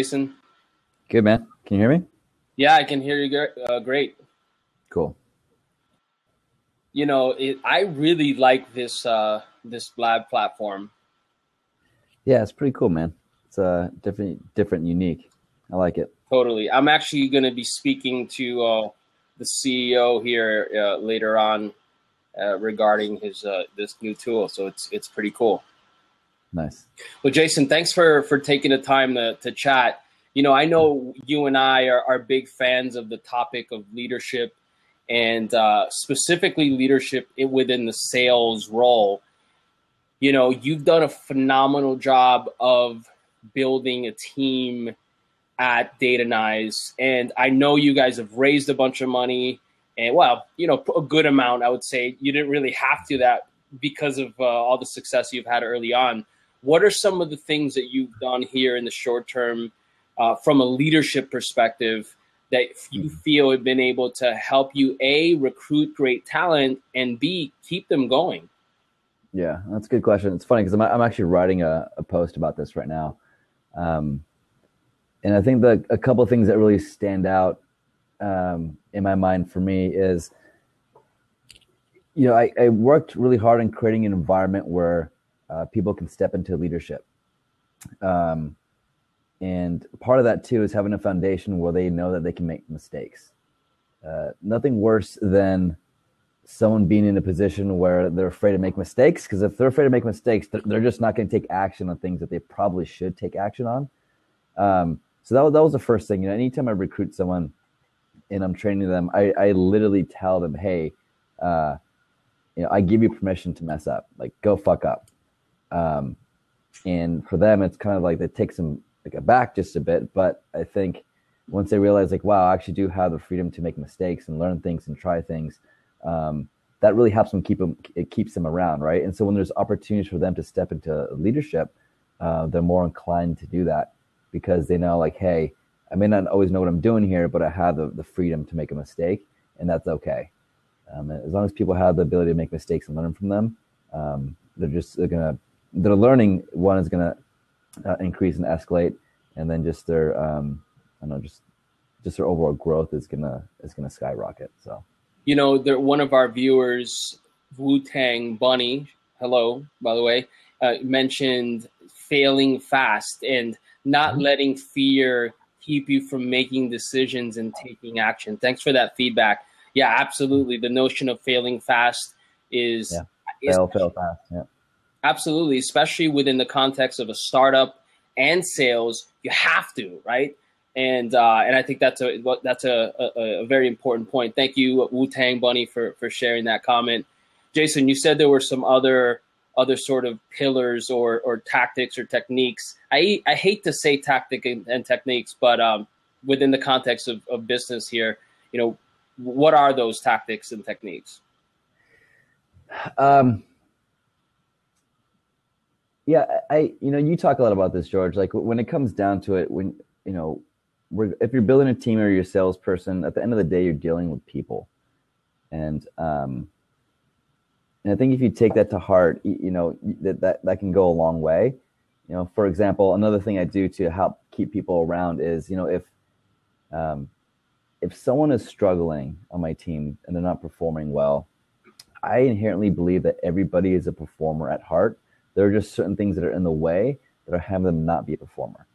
Jason? Good, man. Can you hear me? Yeah, I can hear you uh, great. Cool. You know, it, I really like this uh, this Blab platform. Yeah, it's pretty cool, man. It's uh, different, different, unique. I like it. Totally. I'm actually going to be speaking to uh, the CEO here uh, later on uh, regarding his uh, this new tool. So it's it's pretty cool. Nice. Well, Jason, thanks for for taking the time to, to chat. You know, I know you and I are, are big fans of the topic of leadership and uh, specifically leadership within the sales role. You know, you've done a phenomenal job of building a team at Datanyze, and I know you guys have raised a bunch of money, and well, you know, a good amount. I would say you didn't really have to that because of uh, all the success you've had early on. What are some of the things that you've done here in the short term uh, from a leadership perspective that you mm-hmm. feel have been able to help you a recruit great talent and b keep them going? Yeah, that's a good question. It's funny because I'm, I'm actually writing a, a, post about this right now. Um, and I think the a couple of things that really stand out um, in my mind for me is, you know, I, I worked really hard in creating an environment where uh, people can step into leadership. Um, and part of that too is having a foundation where they know that they can make mistakes. Uh, nothing worse than someone being in a position where they're afraid to make mistakes because if they're afraid to make mistakes, they're just not going to take action on things that they probably should take action on. Um, so that was, that was the first thing. You know, anytime I recruit someone and I'm training them, I, I literally tell them, hey, uh, you know, I give you permission to mess up, like go fuck up. Um, and for them, it's kind of like it takes them like aback just a bit. But I think once they realize, like, wow, I actually do have the freedom to make mistakes and learn things and try things, um, that really helps them keep them. It keeps them around, right? And so when there's opportunities for them to step into leadership, uh, they're more inclined to do that because they know, like, hey, I may not always know what I'm doing here, but I have the, the freedom to make a mistake, and that's okay. Um, as long as people have the ability to make mistakes and learn from them, um, they're just they're gonna their learning one is gonna uh, increase and escalate, and then just their um, I don't know just just their overall growth is gonna is gonna skyrocket. So, you know, there, one of our viewers, Wu Tang Bunny, hello by the way, uh, mentioned failing fast and not mm-hmm. letting fear keep you from making decisions and taking action. Thanks for that feedback. Yeah, absolutely. The notion of failing fast is yeah. fail, fail fast. Yeah. Absolutely, especially within the context of a startup and sales, you have to, right? And uh, and I think that's a that's a, a, a very important point. Thank you, Wu Tang Bunny, for for sharing that comment. Jason, you said there were some other other sort of pillars or or tactics or techniques. I I hate to say tactic and, and techniques, but um, within the context of, of business here, you know, what are those tactics and techniques? Um, yeah, I you know you talk a lot about this, George. Like when it comes down to it, when you know, if you're building a team or you're a salesperson, at the end of the day, you're dealing with people, and um, and I think if you take that to heart, you know that that that can go a long way. You know, for example, another thing I do to help keep people around is you know if um, if someone is struggling on my team and they're not performing well, I inherently believe that everybody is a performer at heart there are just certain things that are in the way that are having them not be a performer.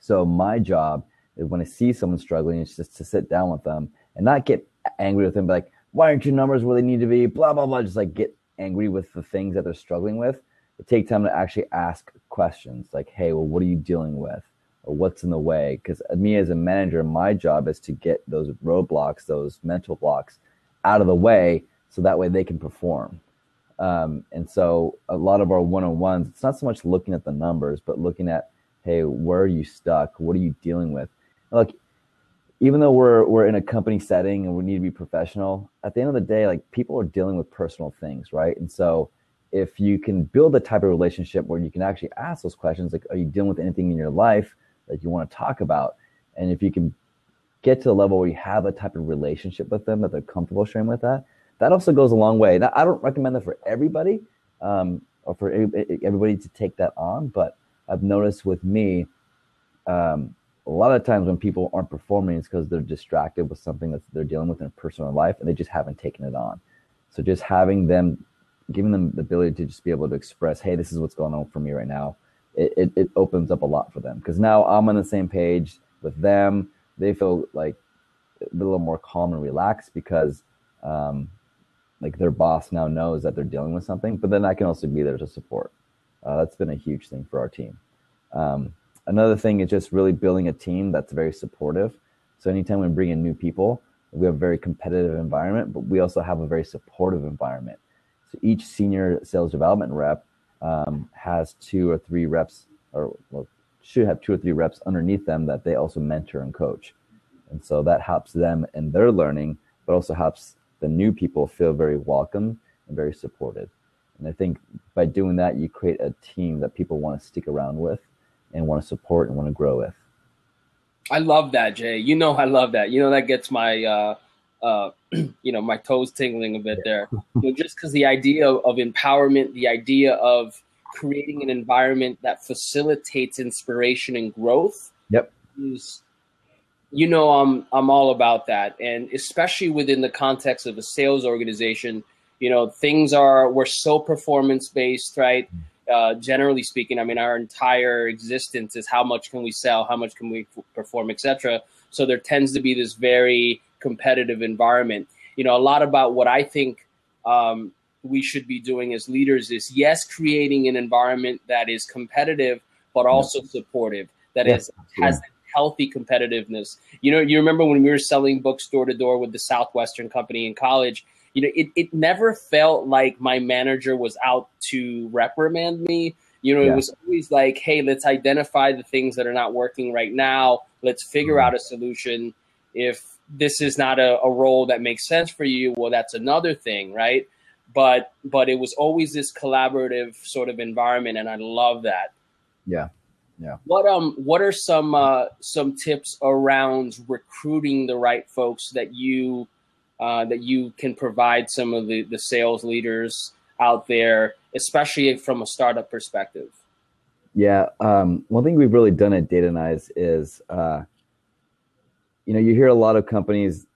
So my job is when I see someone struggling, it's just to sit down with them and not get angry with them, but like, why aren't your numbers where they need to be? Blah blah blah. Just like get angry with the things that they're struggling with. Take time to actually ask questions like, hey, well, what are you dealing with? Or what's in the way? Because me as a manager, my job is to get those roadblocks, those mental blocks out of the way so that way they can perform. Um, and so a lot of our one-on-ones, it's not so much looking at the numbers, but looking at, hey, where are you stuck? What are you dealing with? Like, even though we're we're in a company setting and we need to be professional, at the end of the day, like people are dealing with personal things, right? And so if you can build a type of relationship where you can actually ask those questions, like, are you dealing with anything in your life that you want to talk about? And if you can get to the level where you have a type of relationship with them that they're comfortable sharing with that, that also goes a long way. Now, I don't recommend that for everybody um, or for everybody to take that on, but I've noticed with me, um, a lot of times when people aren't performing, it's because they're distracted with something that they're dealing with in personal life and they just haven't taken it on. So just having them, giving them the ability to just be able to express, hey, this is what's going on for me right now, it, it, it opens up a lot for them. Because now I'm on the same page with them. They feel like a little more calm and relaxed because um, like their boss now knows that they're dealing with something, but then I can also be there to support. Uh, that's been a huge thing for our team. Um, another thing is just really building a team that's very supportive. So anytime we bring in new people, we have a very competitive environment, but we also have a very supportive environment. So each senior sales development rep um, has two or three reps, or well, should have two or three reps underneath them that they also mentor and coach. And so that helps them in their learning, but also helps the new people feel very welcome and very supported. And I think by doing that, you create a team that people want to stick around with and want to support and want to grow with. I love that, Jay. You know, I love that. You know, that gets my, uh, uh, you know, my toes tingling a bit there. you know, just because the idea of, of empowerment, the idea of creating an environment that facilitates inspiration and growth. Yep. Is, you know, I'm I'm all about that, and especially within the context of a sales organization. You know, things are we're so performance based, right? Uh, generally speaking, I mean, our entire existence is how much can we sell, how much can we f- perform, etc. So there tends to be this very competitive environment. You know, a lot about what I think um, we should be doing as leaders is yes, creating an environment that is competitive, but also supportive, That is has healthy competitiveness. You know, you remember when we were selling books door to door with the Southwestern company in college, you know, it, it never felt like my manager was out to reprimand me. You know, yeah. it was always like, hey, let's identify the things that are not working right now. Let's figure mm-hmm. out a solution. If this is not a, a role that makes sense for you, well, that's another thing, right? But but it was always this collaborative sort of environment, and I love that. Yeah, yeah. What um what are some uh, some tips around recruiting the right folks that you uh, that you can provide some of the, the sales leaders out there, especially from a startup perspective? Yeah, um, one thing we've really done at Datanyze is, uh, you know, you hear a lot of companies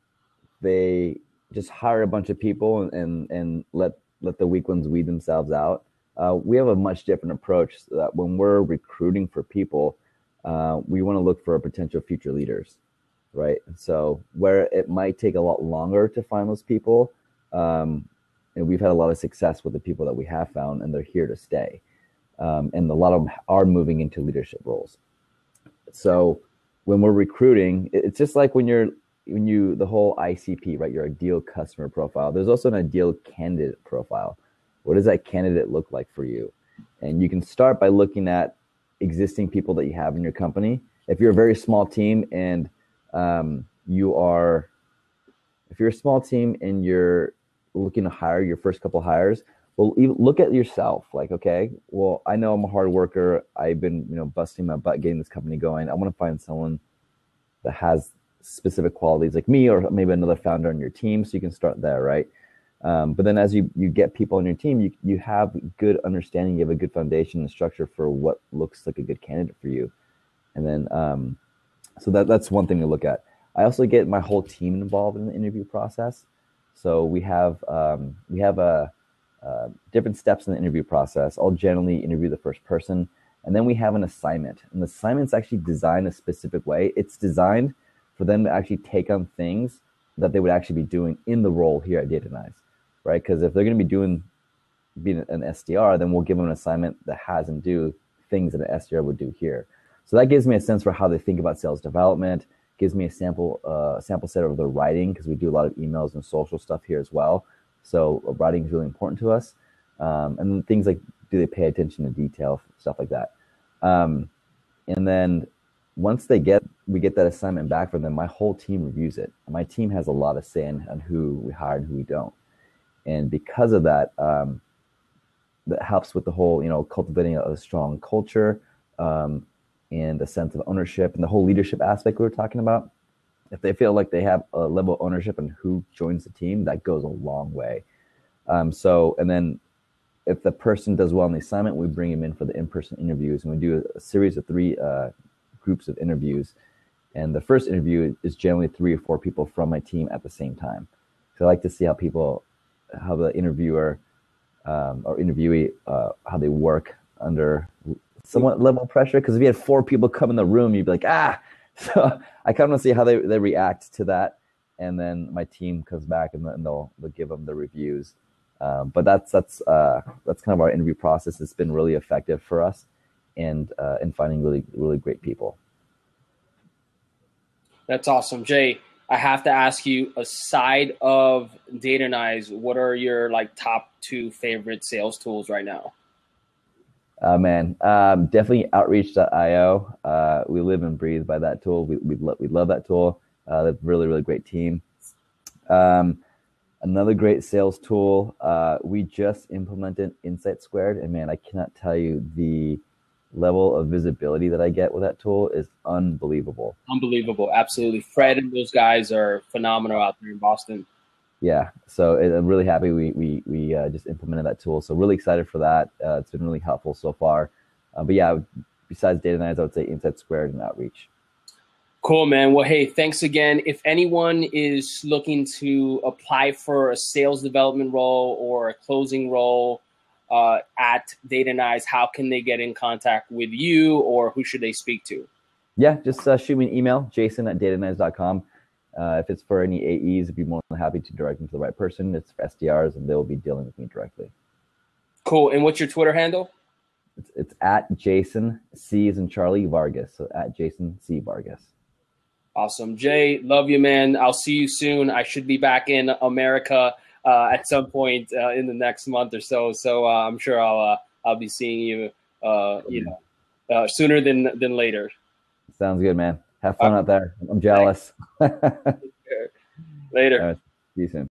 they just hire a bunch of people and and let let the weak ones weed themselves out. Uh, we have a much different approach so that when we're recruiting for people, uh, we want to look for potential future leaders right? so where it might take a lot longer to find those people, um, and we've had a lot of success with the people that we have found, and they're here to stay. Um, and a lot of them are moving into leadership roles. So when we're recruiting, it's just like when you're when you the whole ICP, right? Your ideal customer profile. There's also an ideal candidate profile. What does that candidate look like for you? And you can start by looking at existing people that you have in your company. If you're a very small team and um, you are if you're a small team and you're looking to hire your first couple hires well look at yourself like okay well i know i'm a hard worker i've been you know busting my butt getting this company going i want to find someone that has specific qualities like me or maybe another founder on your team so you can start there right um, but then as you you get people on your team you you have good understanding you have a good foundation and structure for what looks like a good candidate for you and then um, so that that's one thing to look at. I also get my whole team involved in the interview process. So we have um, we have a uh, different steps in the interview process. I'll generally interview the first person, and then we have an assignment. And the assignment's actually designed a specific way. It's designed for them to actually take on things that they would actually be doing in the role here at Datanyze, right? Because if they're going to be doing being an SDR, then we'll give them an assignment that has them do things that an SDR would do here. So that gives me a sense for how they think about sales development. Gives me a sample uh, sample set of their writing because we do a lot of emails and social stuff here as well. So uh, writing is really important to us. Um, and things like do they pay attention to detail, stuff like that. Um, and then once they get we get that assignment back from them, my whole team reviews it. My team has a lot of say in on who we hire and who we don't. And because of that, um, that helps with the whole, you know, cultivating a, a strong culture, um, and a sense of ownership and the whole leadership aspect we were talking about. If they feel like they have a level of ownership and who joins the team, that goes a long way. Um, so, and then if the person does well on the assignment, we bring them in for the in-person interviews, and we do a, a series of three uh, groups of interviews. And the first interview is generally three or four people from my team at the same time. So I like to see how people, how the interviewer um, or interviewee, uh, how they work under somewhat level pressure. Because if you had four people come in the room, you'd be like, ah. So I kind of want to see how they, they react to that. And then my team comes back and, and they'll, they'll give them the reviews. Um, but that's that's uh, that's kind of our interview process. It's been really effective for us, and uh, in finding really really great people. That's awesome, Jay. I have to ask you, aside of Datanyze, what are your like top two favorite sales tools right now? Uh, man, um, definitely Outreach.io. Uh, we live and breathe by that tool. We we, we love that tool. Uh, that's really really great team. Um, another great sales tool. Uh, we just implemented Insight Squared, and man, I cannot tell you the level of visibility that I get with that tool is unbelievable. Unbelievable, absolutely. Fred and those guys are phenomenal out there in Boston. Yeah, so it, I'm really happy we we we uh, just implemented that tool. So really excited for that. Uh, it's been really helpful so far. Uh, but yeah, besides Datanyze, I would say Insight Squared and Outreach. Cool, man. Well, hey, thanks again. If anyone is looking to apply for a sales development role or a closing role uh, at Datanyze, how can they get in contact with you or who should they speak to? Yeah, just uh, shoot me an email, jason at datanyze.com. Uh, if it's for any AEs, I'd be more than happy to direct them to the right person. It's for SDRs, and they'll be dealing with me directly. Cool. And what's your Twitter handle? It's, it's at Jason C and Charlie Vargas. So at Jason C Vargas. Awesome. Jay, love you, man. I'll see you soon. I should be back in America uh, at some point uh, in the next month or so. So uh, I'm sure I'll uh, I'll be seeing you, uh, you know, uh, sooner than than later. Sounds good, man. Have fun out there. I'm jealous. Later. Right. See you soon.